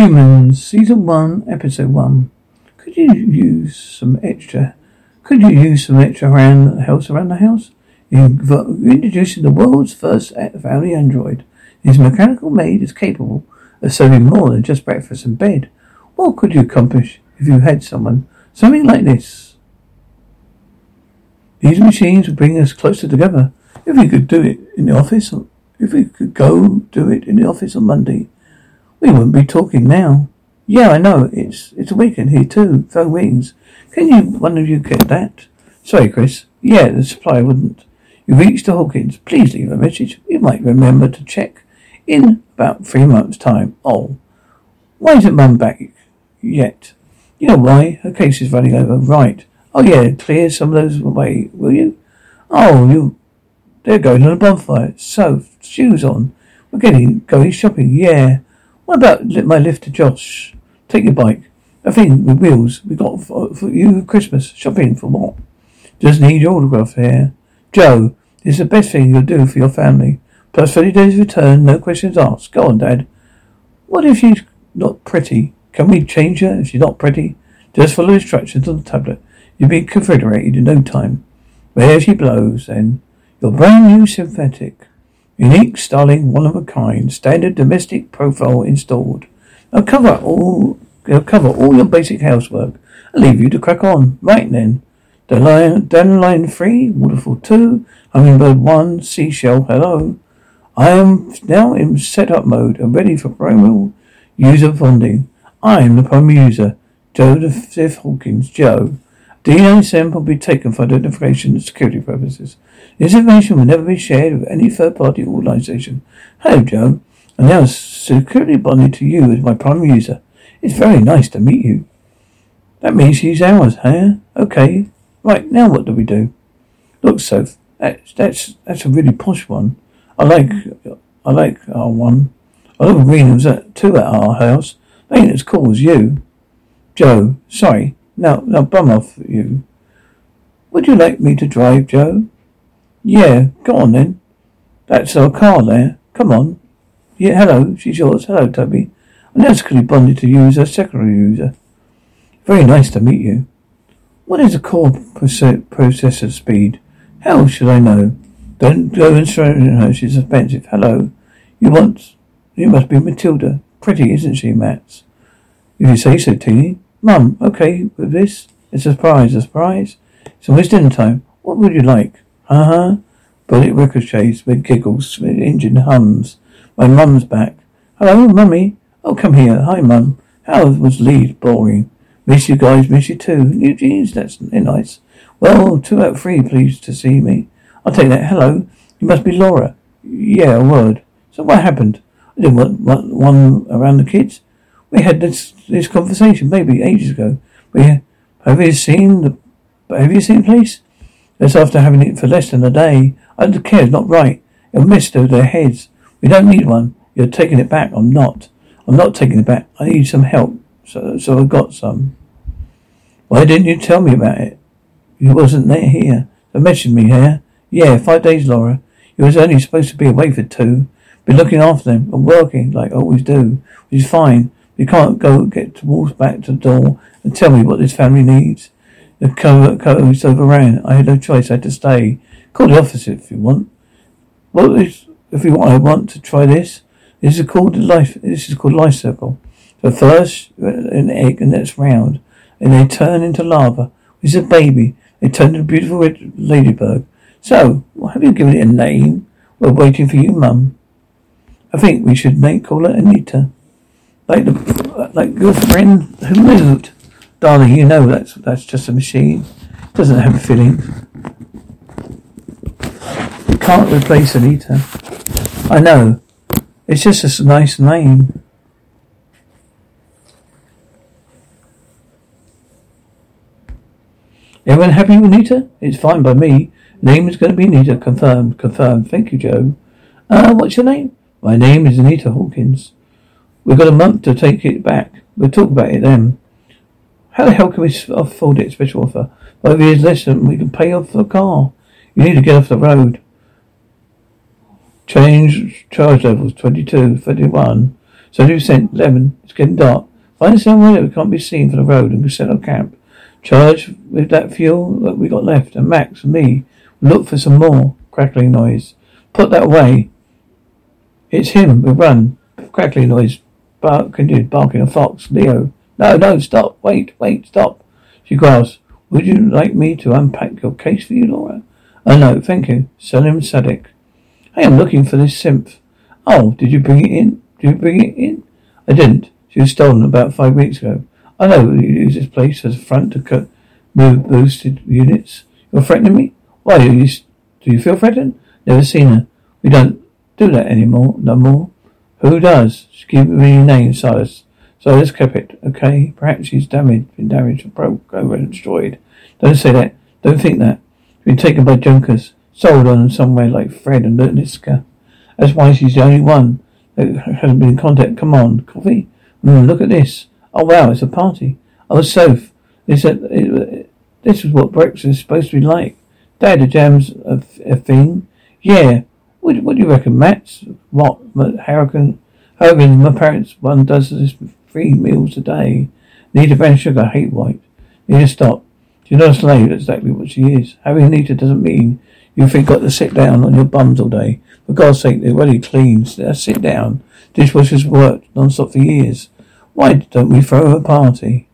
Humans, Season 1, Episode 1. Could you use some extra? Could you use some extra around the house around the house? Introducing the world's first family android. His mechanical maid is capable of serving more than just breakfast and bed. What could you accomplish if you had someone something like this? These machines would bring us closer together. If we could do it in the office, if we could go do it in the office on Monday, we wouldn't be talking now. Yeah, I know. It's it's a weekend here too. Phone wings. Can you one of you get that? Sorry, Chris. Yeah, the supplier wouldn't. You reached the Hawkins. Please leave a message. You might remember to check in about three months' time. Oh, why isn't Mum back yet? You know why? Her case is running over. Right. Oh yeah, clear some of those away, will you? Oh, you. They're going on a bonfire. So, shoes on. We're getting going shopping. Yeah. What about my lift to Josh? Take your bike. A thing with wheels. We got for, uh, for you Christmas. Shopping for what? Just need your autograph here. Joe, this is the best thing you'll do for your family. Plus 30 days return, no questions asked. Go on, Dad. What if she's not pretty? Can we change her if she's not pretty? Just follow instructions on the tablet. You'll be configurated in no time. Where she blows, then. Your brand new synthetic. Unique, styling, one of a kind, standard domestic profile installed. I'll cover all I'll cover all your basic housework. I'll leave you to crack on. Right then. Dandelion, dandelion three, waterfall two, hummingbird one, seashell, hello. I am now in setup mode and ready for primary user bonding. I am the primary user, Fifth Hawkins, Joe. DNA sample will be taken for identification and security purposes. This information will never be shared with any third-party organization. Hello, Joe. I'm now securely bonded to you as my primary user. It's very nice to meet you. That means she's ours, huh? Okay. Right, now what do we do? Look, Soph, that's, that's, that's a really posh one. I like, I like our one. I love green was at two at our house. They ain't as cool as you. Joe, sorry. Now, now bum off you. Would you like me to drive, Joe? Yeah, go on then. That's our car there. Come on. Yeah, hello, she's yours. Hello, Toby. I'm secretly bonded to you as a secondary user. Very nice to meet you. What is the core processor speed? How should I know? Don't go and show her. She's offensive. Hello. You want... You must be Matilda. Pretty, isn't she, Max? If you say so, Teeny. Mum, okay with this? It's a surprise, a surprise? It's almost dinner time. What would you like? Uh-huh. Bullet ricochets with giggles, with engine hums. My mum's back. Hello, mummy. Oh, come here. Hi, mum. How was Leeds? Boring. Miss you guys, miss you too. New jeans, that's nice. Well, two out three pleased to see me. I'll take that. Hello. You must be Laura. Yeah, a word. So what happened? I didn't want, want one around the kids. We had this this conversation maybe ages ago. We have you seen the have you seen the? That's after having it for less than a day. I don't care, it's not right. It'll mist over their heads. We don't need one. You're taking it back. I'm not. I'm not taking it back. I need some help. So so I got some. Why didn't you tell me about it? You wasn't there here. So mention me here. Yeah, five days, Laura. You was only supposed to be away for two. Been looking after them and working like I always do, which is fine. You can't go get to walk back to the door and tell me what this family needs. The covers overran. I had no choice. I had to stay. Call the office if you want. Is, if you want, I want to try this. This is called life. This is called life circle. So first an egg and that's round, and they turn into lava. This is a baby. They turn into a beautiful red ladybird. So, have you given it a name? We're waiting for you, Mum. I think we should make call it Anita like the like your friend who moved, darling. You know that's that's just a machine. It doesn't have feelings. You can't replace Anita. I know. It's just a nice name. Everyone happy with Anita? It's fine by me. Name is going to be Anita. Confirmed. Confirmed. Thank you, Joe. Uh, what's your name? My name is Anita Hawkins. We've got a month to take it back. We'll talk about it then. How the hell can we uh, afford it? Special offer. Five years less than we can pay off the car. You need to get off the road. Change charge levels 22, 31. 70%, 11. It's getting dark. Find somewhere that we can't be seen from the road and we set up camp. Charge with that fuel that we got left, and Max and me look for some more crackling noise. Put that away. It's him. We run. Crackling noise. Bark, continued barking a fox. Leo. No, no, stop. Wait, wait, stop. She growls. Would you like me to unpack your case for you, Laura? Oh, no, thank you. Salim Sadik. Hey, I'm looking for this synth. Oh, did you bring it in? Did you bring it in? I didn't. She was stolen about five weeks ago. I know you use this place as a front to cut, move boosted units. You're threatening me? Why, do you, do you feel threatened? Never seen her. We don't do that anymore, no more. Who does? Give me your name, Silas. Silas it, okay? Perhaps she's damaged, been damaged, broke, over and destroyed. Don't say that. Don't think that. She's been taken by junkers, sold on somewhere like Fred and Lutniska. That's why she's the only one that hasn't been in contact. Come on, coffee? Mm, look at this. Oh wow, it's a party. Oh, Soph, this, uh, this is what breakfast is supposed to be like. Dad, the jam's a, a thing. Yeah. What, what do you reckon, Matt? What? Harrigan, Harrigan, my parents, one does this three meals a day. Need a brown sugar, hate white. To stop. She's not a slave, that's exactly what she is. Having Anita doesn't mean you think got to sit down on your bums all day. For God's sake, they're already clean. Uh, sit down. Dishwashers worked non-stop for years. Why don't we throw a party?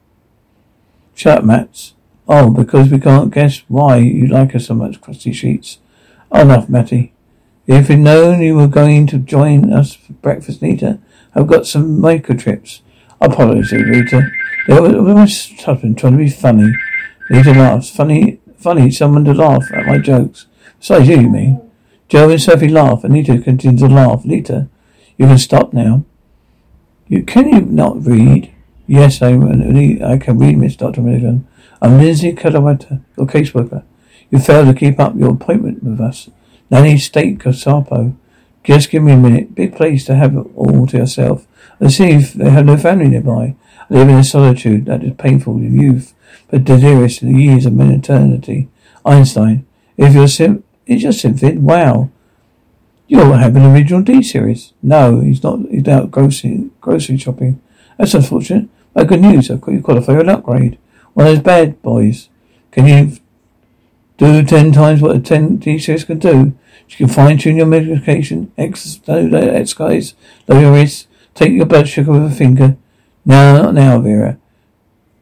Shut Mats. Oh, because we can't guess why you like us so much, crusty sheets. Oh, enough, Matty. If we'd known you were going to join us for breakfast, Nita, I've got some microtrips. Apologies, Rita. They were my husband trying to be funny. Nita laughs. Funny, funny, someone to laugh at my jokes. Besides you, you mean. Joe and Sophie laugh. Anita continues to laugh. Nita, you can stop now. You can you not read? Yes, I, I can read, Miss Doctor Millican. I'm Lindsay Cadawata, your caseworker. You failed to keep up your appointment with us. Nanny State Casapo. Just give me a minute. Big place to have it all to yourself. And see if they have no family nearby. I live in a solitude that is painful in youth, but delirious in the years of eternity. Einstein. If you're sim, it's your symphony. Wow. You'll have an original D series. No, he's not. He's out grocery grocery shopping. That's unfortunate. But good news. I've got you qualify for an upgrade. One of those bad boys. Can you do ten times what a ten D series can do? You can fine tune your medication, exercise, lower your wrist, take your blood sugar with a finger. No, not now, Vera.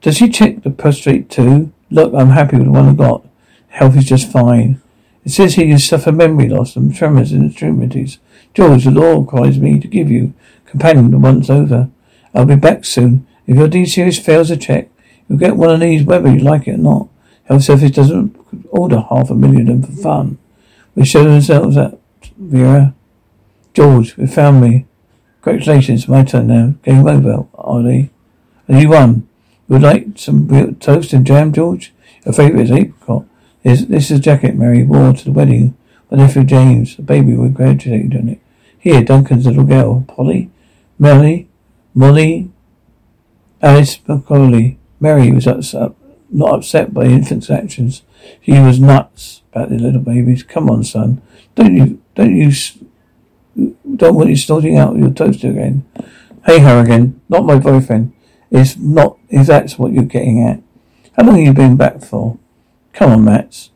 Does he check the prostate too? Look, I'm happy with the one I got. Health is just fine. It says here you suffer memory loss and tremors in extremities. George, the law requires me to give you companion once over. I'll be back soon. If your D series fails a check, you'll get one of these whether you like it or not. Health Service doesn't order half a million of them for fun. We show themselves at Vera. George, we found me. Congratulations, my turn now. Game over, Ollie. And you won. Would like some toast and jam, George? Your favourite is apricot. This, this is a jacket Mary wore to the wedding. My nephew James, the baby, we graduated on it. Here, Duncan's little girl, Polly, Mary, Molly, Alice Macaulay. Mary was upset, not upset by infant's actions. She was nuts about the little babies. Come on, son. Don't you, don't you, don't want you snorting out your toaster again. Hey, Harrigan, not my boyfriend. Is not, if that's what you're getting at. How long have you been back for? Come on, Mats.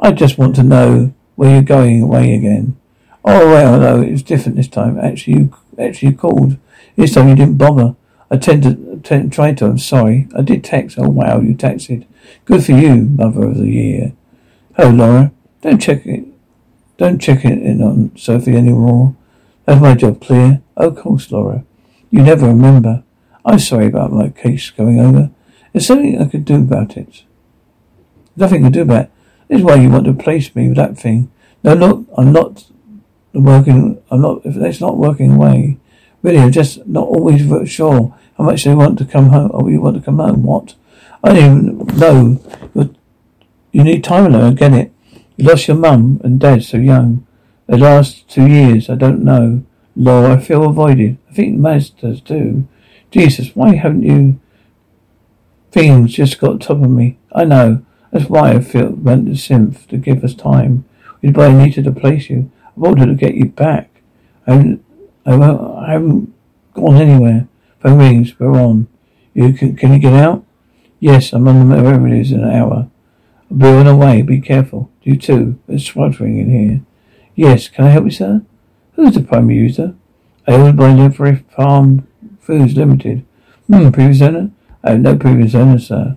I just want to know where you're going away again. Oh, well, no, it was different this time. Actually, you actually you called. This time you didn't bother. I tend to tend, try to. I'm sorry. I did text. Oh, wow, you texted. Good for you, Mother of the Year. Oh, Laura, don't check it. Don't check it in on Sophie anymore. That's my job clear. Oh, of course, Laura. You never remember. I'm sorry about my case going over. There's something I could do about it. Nothing to do about it. This is why you want to replace me with that thing. No, look, I'm not working. I'm not. If it's not working away, really, I'm just not always sure how much they want to come home. Or you want to come home? What? I don't even know. You need time alone. I get it. You lost your mum and dad so young. The last two years, I don't know. Law, I feel avoided. I think does too. Jesus, why haven't you? Things just got top of me. I know. That's why I feel went to Synth to give us time. We'd buy Anita to place you. I've ordered to get you back. I haven't, I, haven't gone anywhere. Phone rings. We're on. You can, can you get out? Yes, I'm on the is in an hour. I'll be on the way. Be careful. You too. There's sweltering in here. Yes, can I help you, sir? Who's the primary user? I own by Livery Farm Foods Limited. Hmm, previous owner? I have no previous owner, sir.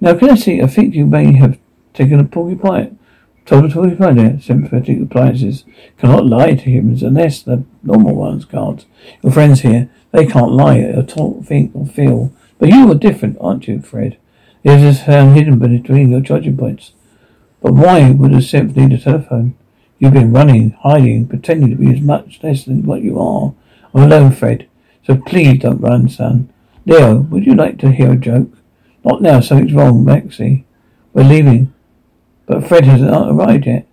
Now, can I see? I think you may have taken a porcupine. Told a porcupine. Sympathetic appliances cannot lie to humans unless the normal ones can't. Your friends here, they can't lie or talk, think, or feel. But you are different, aren't you, Fred? There's a sound hidden between your charging points. But why would a synth need a telephone? You've been running, hiding, pretending to be as much less than what you are. I'm alone, Fred. So please don't run, son. Leo, would you like to hear a joke? Not now, something's wrong, Maxie. We're leaving. But Fred hasn't arrived yet.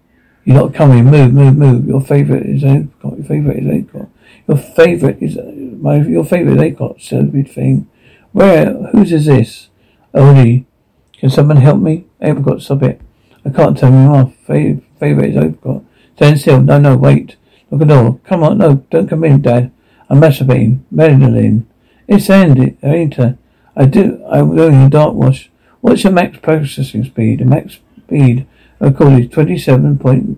You're not coming. Move, move, move. Your favourite is Apricot. Your favourite is Apricot. Your favourite is my. Your favourite is Apricot. Stupid thing. Where? Whose is this? Oh, Odi. Can someone help me? Apricot, stop it. I can't turn him off. Fav- favourite is Apricot. Stand still. No, no, wait. Look at door. Come on. No, don't come in, Dad. I'm masturbating. Madeline. It's Andy. Anita. I do. I'm doing a dark wash. What's your max processing speed? The max speed call is 27.39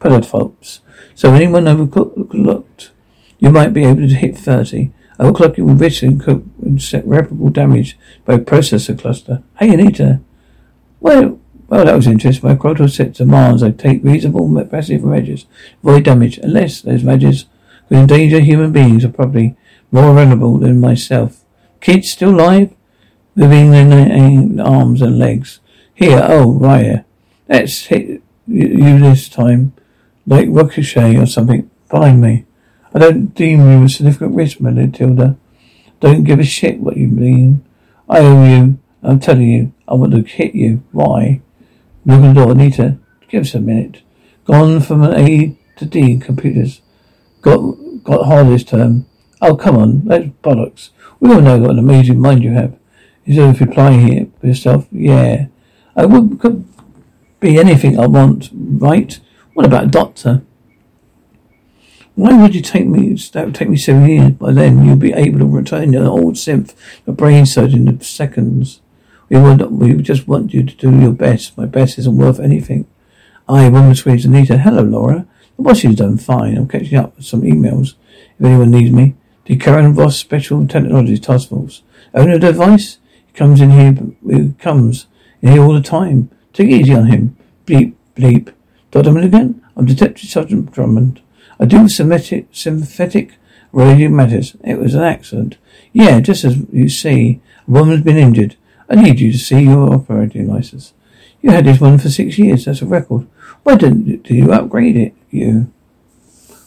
petaflops. So anyone overclocked, you might be able to hit 30. Overclocking will risk and cook and set irreparable damage by processor cluster. Hey, Anita. Well, well, that was interesting. My quota set demands I take reasonable passive measures, avoid damage, unless those measures could endanger human beings are probably more vulnerable than myself. Kids still alive? Moving their arms and legs. Here, oh, right. Let's hit you this time. Like ricochet or something. Find me. I don't deem you a significant risk, my Matilda. Don't give a shit what you mean. I owe you. I'm telling you. I want to hit you. Why? Door. Anita, give us a minute. Gone from an A to D in computers. Got got hard this term. Oh, come on. That's bollocks. We all know what an amazing mind you have. Is there a reply here for yourself? Yeah. I would, could be anything I want, right? What about a doctor? Why would you take me, that would take me seven years. By then, you'll be able to return your old synth, your brain surgeon in seconds. We want, we just want you to do your best. My best isn't worth anything. I, woman Swedish Anita. Hello, Laura. The washing's done fine. I'm catching up with some emails. If anyone needs me. The Karen Voss Special Technologies Task Force. Owner of the device? He comes in here, he comes in here all the time. Take it easy on him. Bleep, bleep. Dr. Millican? I'm Detective Sergeant Drummond. I do synthetic, synthetic radio matters. It was an accident. Yeah, just as you see, a woman's been injured. I need you to see your operating license. You had this one for six years. That's a record. Why didn't do you upgrade it, you?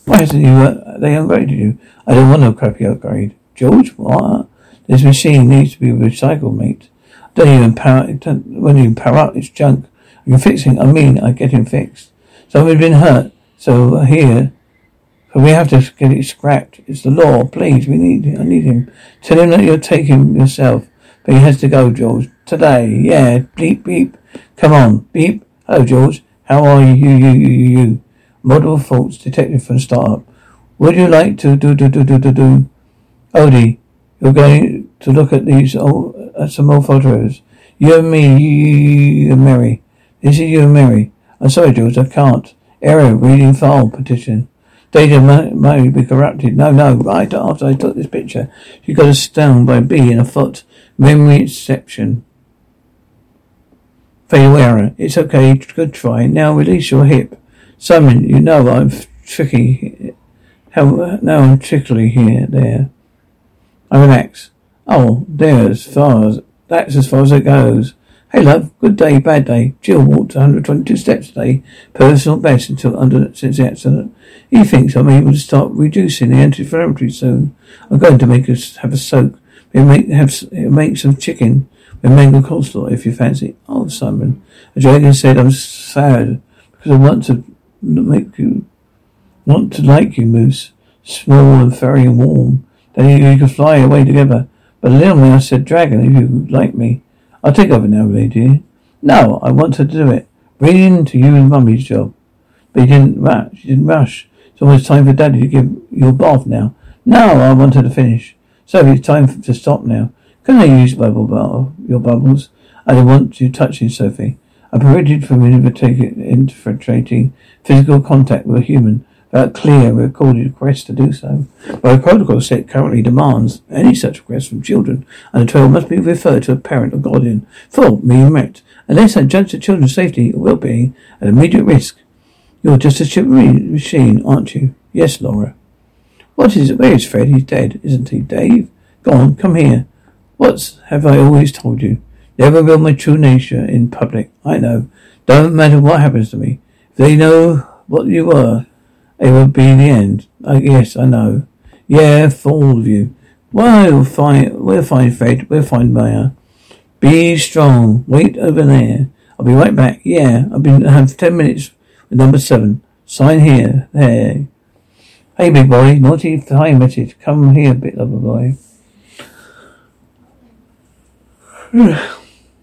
Why hasn't you, uh, they upgraded you? I don't want no crappy upgrade. George, what? This machine needs to be recycled, mate. Don't even power, don't, when you power up, it's junk. You're fixing, I mean, I get him fixed. Someone's been hurt, so here, so we have to get it scrapped. It's the law. Please, we need, I need him. Tell him that you'll take him yourself. But he has to go, George. Today, yeah. Beep, beep. Come on, beep. Hello, George. How are you, you, you, you, you? Model faults detected from startup. Would you like to do, do, do, do, do, do? Odi, you're going to look at these old, at some old photos. You and me, you, you, and Mary. This is you and Mary. I'm sorry, George, I can't. Error, reading file, petition. Data may, may be corrupted. No, no, right after I took this picture, she got stung by a bee in a foot. Memory exception. Fatal error. It's okay, good try. Now release your hip. Simon, you know I'm tricky. How, now I'm trickly here, there. I relax. Oh, there, as far as, that's as far as it goes. Hey love, good day, bad day. Jill walked 122 steps today, personal best until under since the accident. He thinks I'm able to start reducing the anti-inflammatory soon. I'm going to make us have a soak. We'll make have it make some chicken with mango coleslaw if you fancy. Oh, Simon, a dragon said I'm sad because I want to make you want to like you, Moose, small and furry and warm. Then you, you could fly away together. But little I said, Dragon, if you like me, I'll take over now, lady. No, I want to do it. Bring in to you and Mummy's job. But he didn't rush. He didn't rush. It's almost time for Daddy to give you a bath now. No, I wanted to finish. So it's time to stop now. Can I use bubble bottle, your bubbles? I don't want you touching Sophie. I'm prohibited from infiltrating physical contact with a human without clear recorded request to do so. But a protocol set currently demands any such request from children and under 12 must be referred to a parent or guardian for being met, unless I judge the children's safety or well-being at immediate risk. You're just a chip machine, aren't you? Yes, Laura. What is it? Where is Fred? He's dead, isn't he? Dave? Go on, come here. What have I always told you? Never reveal my true nature in public. I know. Don't matter what happens to me. If they know what you were, it would be the end. Guess I know. Yeah, for all of you. We'll find, we'll find Fred. We'll find Maya. Be strong. Wait over there. I'll be right back. Yeah, I've been, I have ten minutes with number seven. Sign here. There. Hey, big boy. Naughty time message. Come here, bit lover boy.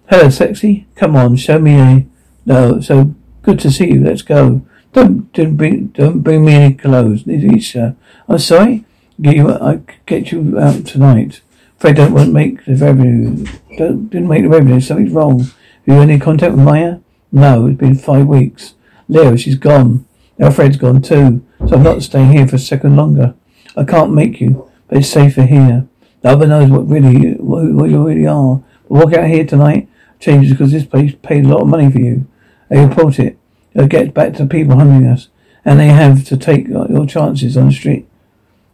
Hello, sexy. Come on, show me a. No, so good to see you. Let's go. Don't don't bring don't bring me any clothes, Lisa. Uh, I'm sorry. Get you. I get you out tonight. Fred don't want make the revenue. Don't didn't make the revenue. Something's wrong. Have you any contact with Maya? No, it's been five weeks. Leo, she's gone. Now Fred's gone too. So I'm not staying here for a second longer. I can't make you, but it's safer here. No one knows what really what, what you really are. But walk out here tonight changes because this place paid a lot of money for you. They report it. It'll get back to people hunting us. And they have to take your chances on the street.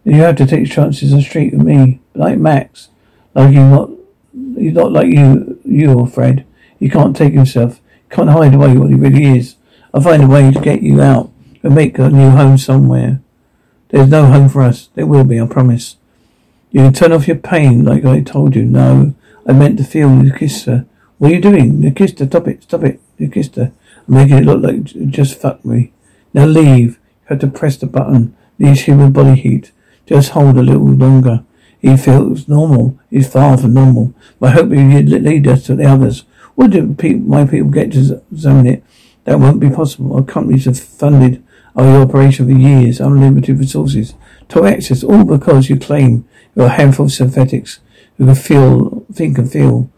You have to take chances on the street with me. Like Max. Like you not he's not like you you or Fred. He can't take himself. Can't hide away what he really is. I'll find a way to get you out make a new home somewhere. There's no home for us. There will be, I promise. You can turn off your pain like I told you. No. I meant to feel her. What are you doing? You kissed her. Stop it. Stop it. You kissed her. I'm making it look like just fuck me. Now leave. You have to press the button. Leaves human body heat. Just hold a little longer. He feels normal. He's far from normal. But I hope you lead us to the others. People, my people get to zone it? That won't be possible. Our companies have funded our operation for years, unlimited resources, to access, all because you claim you're a handful of synthetics who can feel, think and feel.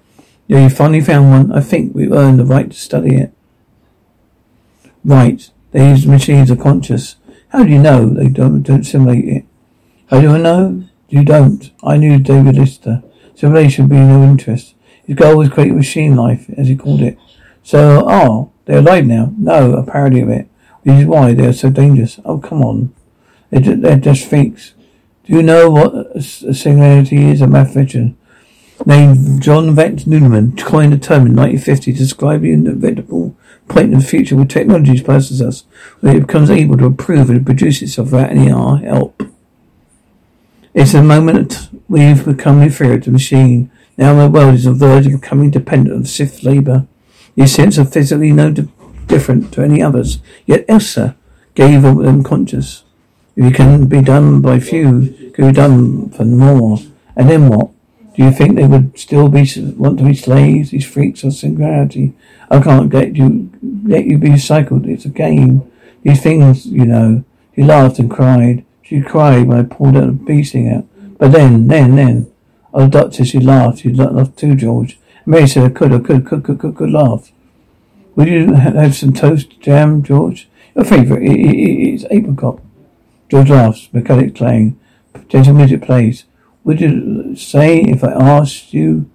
Yeah, you finally found one. I think we've earned the right to study it. Right. These machines are conscious. How do you know they don't, don't simulate it? How do I know? You don't. I knew David Elster. Simulation would be no interest. His goal was create machine life, as he called it. So, oh, they're alive now? No, a parody of it. Which is why they are so dangerous. Oh, come on. They're just, they're just freaks. Do you know what a singularity is? A mathematician named John von Neumann coined a term in 1950 to describe the inevitable point in the future where technology passes us, where it becomes able to improve and produce itself without any our help. It's a moment we've become inferior to machine. Now the world is on the verge of becoming dependent on synth labour. These sense are physically no di- different to any others. Yet Elster gave them conscience. If it can be done by few, can be done for more. And then what? Do you think they would still be want to be slaves? These freaks of singularity. I can't get you let you be recycled. It's a game. These things, you know. She laughed and cried. She cried when I pulled out the bee sting out. But then, then, then. Oh, doctor, she laughed. She laughed too, George. Mary said I could, I could, could, could, could, could laugh. Would you have some toast jam, George? Your favourite is apricot. George laughs. Mechanic playing. Gentle music plays. Would you say if I asked you?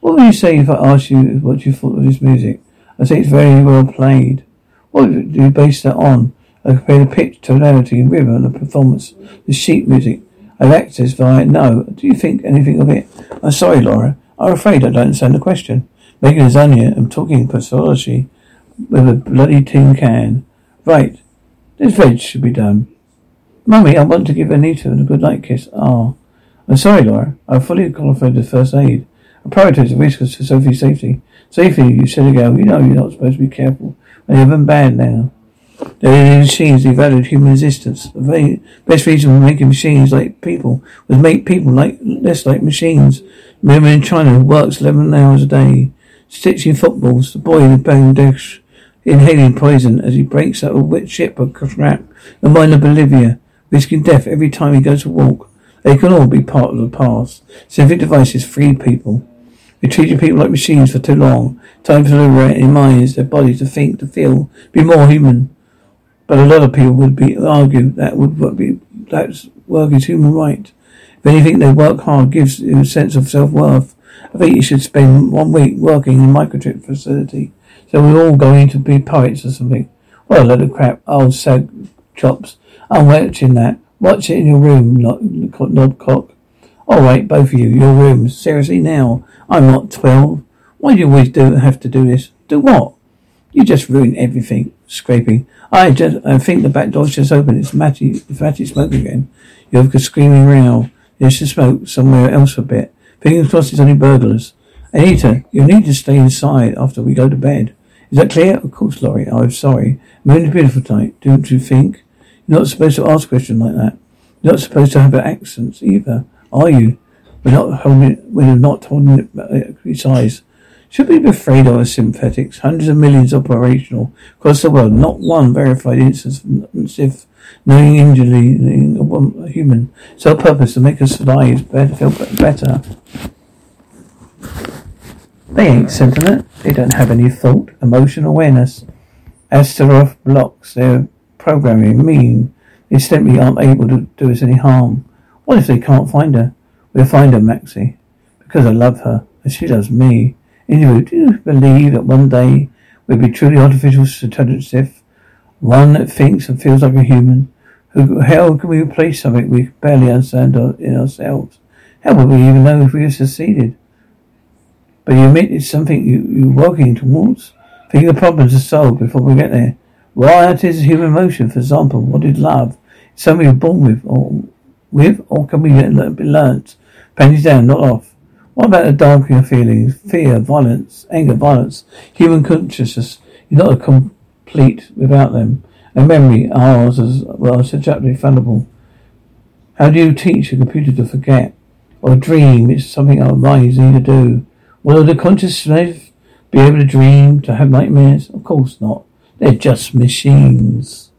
What would you say if I asked you what you thought of this music? I say it's very well played. What do you base that on? I compare the pitch, tonality, and rhythm of the performance. The sheet music. I access via no. Do you think anything of it? I'm sorry, Laura. I'm afraid I don't understand the question. Making lasagna and talking pathology with a bloody tin can. Right. This veg should be done. Mummy, I want to give Anita a good night kiss. Oh. I'm sorry, Laura. I'm fully qualified as first aid. I prioritize the risks for Sophie's safety. Safety, you said girl. You know you're not supposed to be careful. When you're even bad now. The machines devalued human existence. The very best reason for making machines like people was make people like less like machines. Remember in China works eleven hours a day, stitching footballs. The boy in Bangladesh inhaling poison as he breaks out a wet ship of crap. The mine of Bolivia, risking death every time he goes to walk. They can all be part of the past. Scientific devices free people. We treated people like machines for too long. Time for their minds, their bodies to think, to feel, be more human. But a lot of people would be argue that would be that's work is human right. If anything, they work hard gives a sense of self worth. I think you should spend one week working in a microchip facility. So we're all going to be poets or something. What a load of crap. Old sag chops. I'm watching that. Watch it in your room, not. All right, both of you, your rooms. Seriously, now. I'm not twelve. Why do you always do have to do this? Do what? You just ruin everything. Scraping. I just I think the back door's just open. It's Matty it's Matty smoke again. You have a screaming row. There's the smoke somewhere else a bit. Fingers crossed it's only burglars. Anita, you need to stay inside after we go to bed. Is that clear? Of course, Laurie. I'm sorry. Moon is beautiful tonight. Don't you think? You're not supposed to ask questions like that. You're not supposed to have accents either, are you? We're not holding, we're not holding it uh, precise. Should we be afraid of the synthetics? Hundreds of millions operational across the world. Not one verified instance of knowing injury a human. Sole purpose to make us lives better, feel better. They ain't sentient. They don't have any thought, emotion, awareness. Asimov blocks their programming mean they simply aren't able to do us any harm. What if they can't find her? We'll find her, Maxie, because I love her, and she loves me. Anyway, do you believe that one day we'll be truly artificial intelligence, one that thinks and feels like a human? Who, how can we replace something we barely understand in ourselves? How would we even know if we have succeeded? But you admit it's something you, you're working towards? Think the problems are solved before we get there. What is human emotion, for example? What is love? It's something we're born with, or with, or can we be learnt? Panties down, not off. What about the darker feelings? Fear, violence, anger, violence, human consciousness. You're not a complete without them. And memory, ours as well, such aptly fallible. How do you teach a computer to forget? Or dream It's something our minds need to do. Will the conscious life be able to dream, to have nightmares? Of course not. They're just machines.